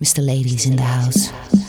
Mr. Ladies in the house.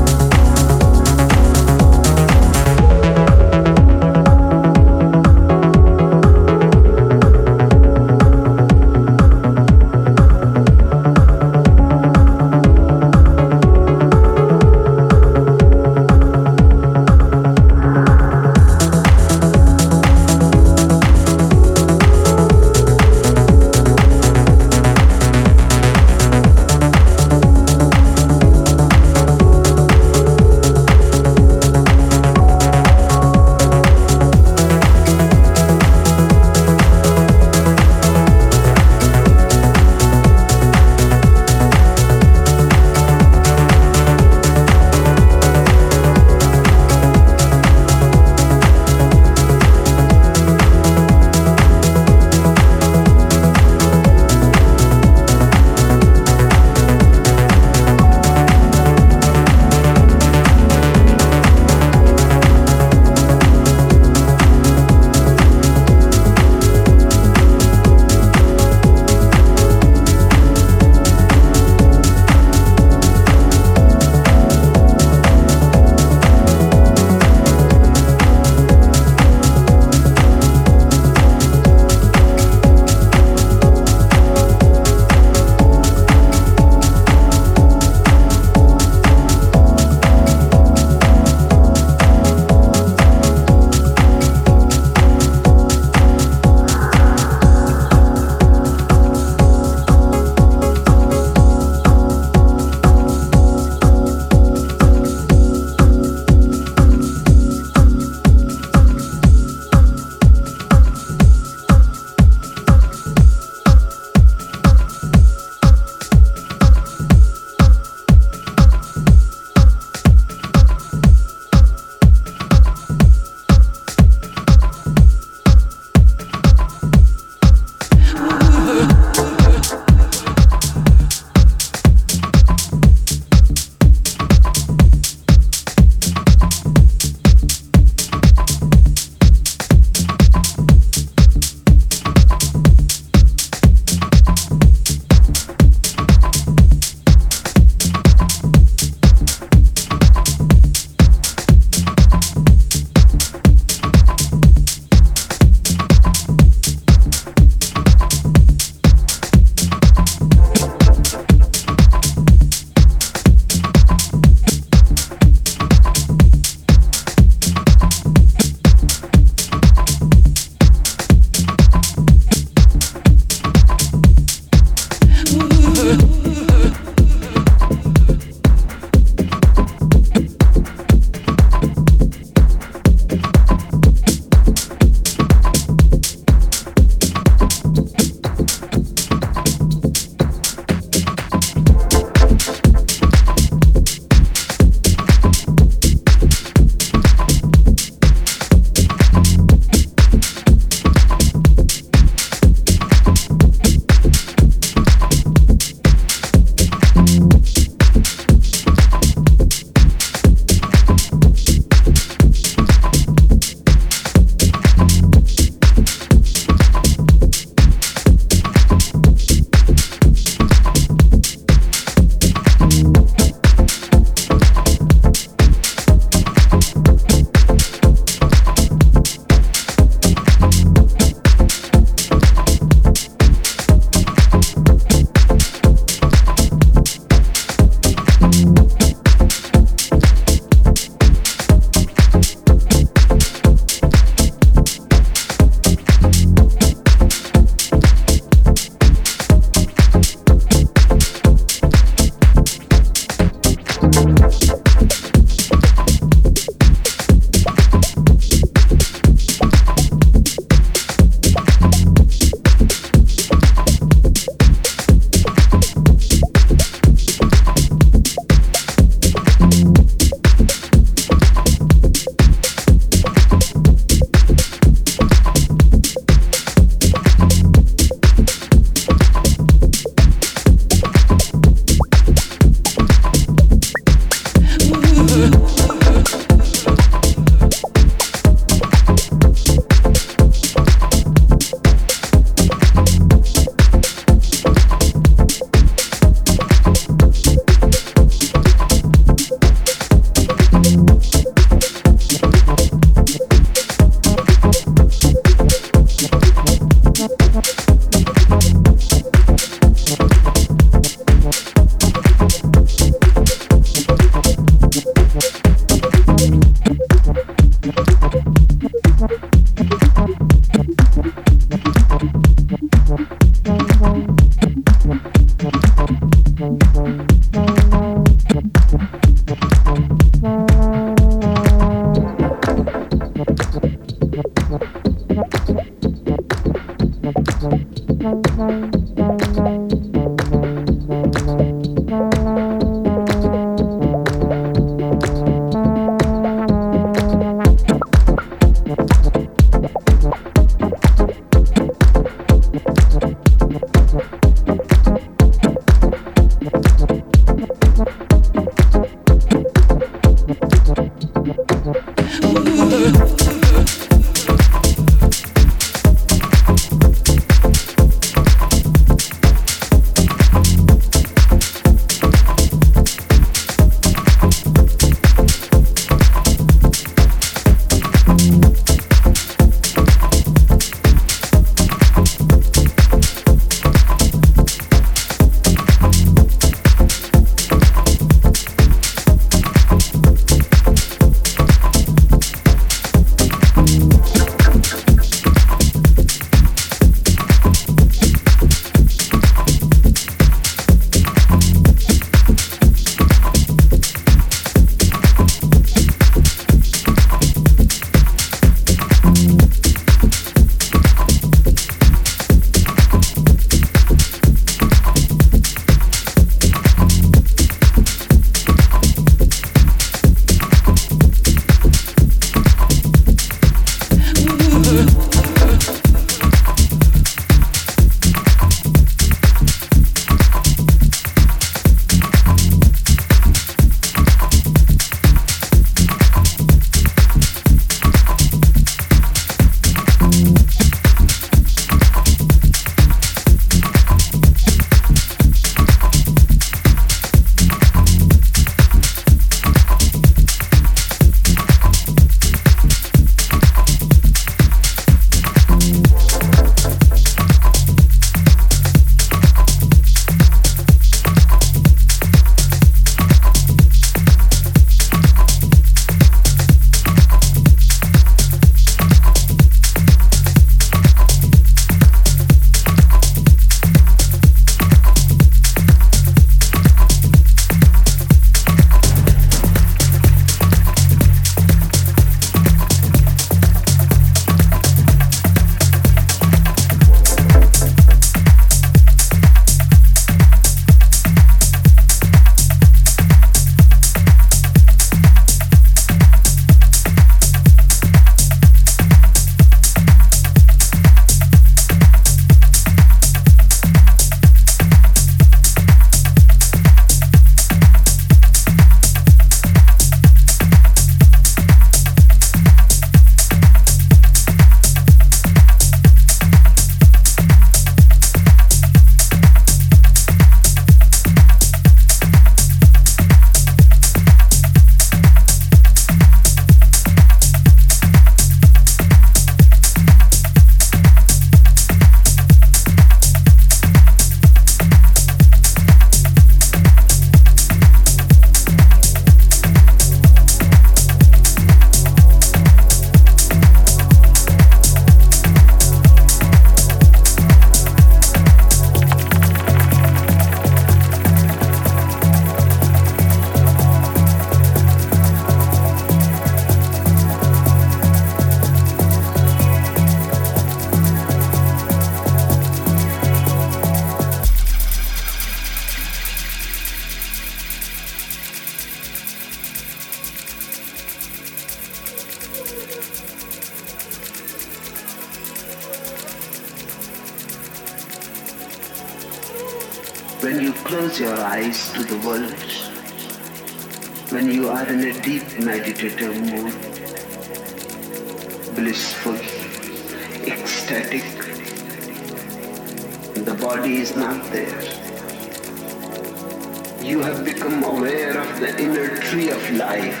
You have become aware of the inner tree of life,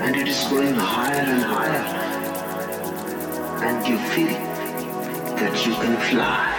and it is going higher and higher, and you feel that you can fly.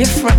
Different,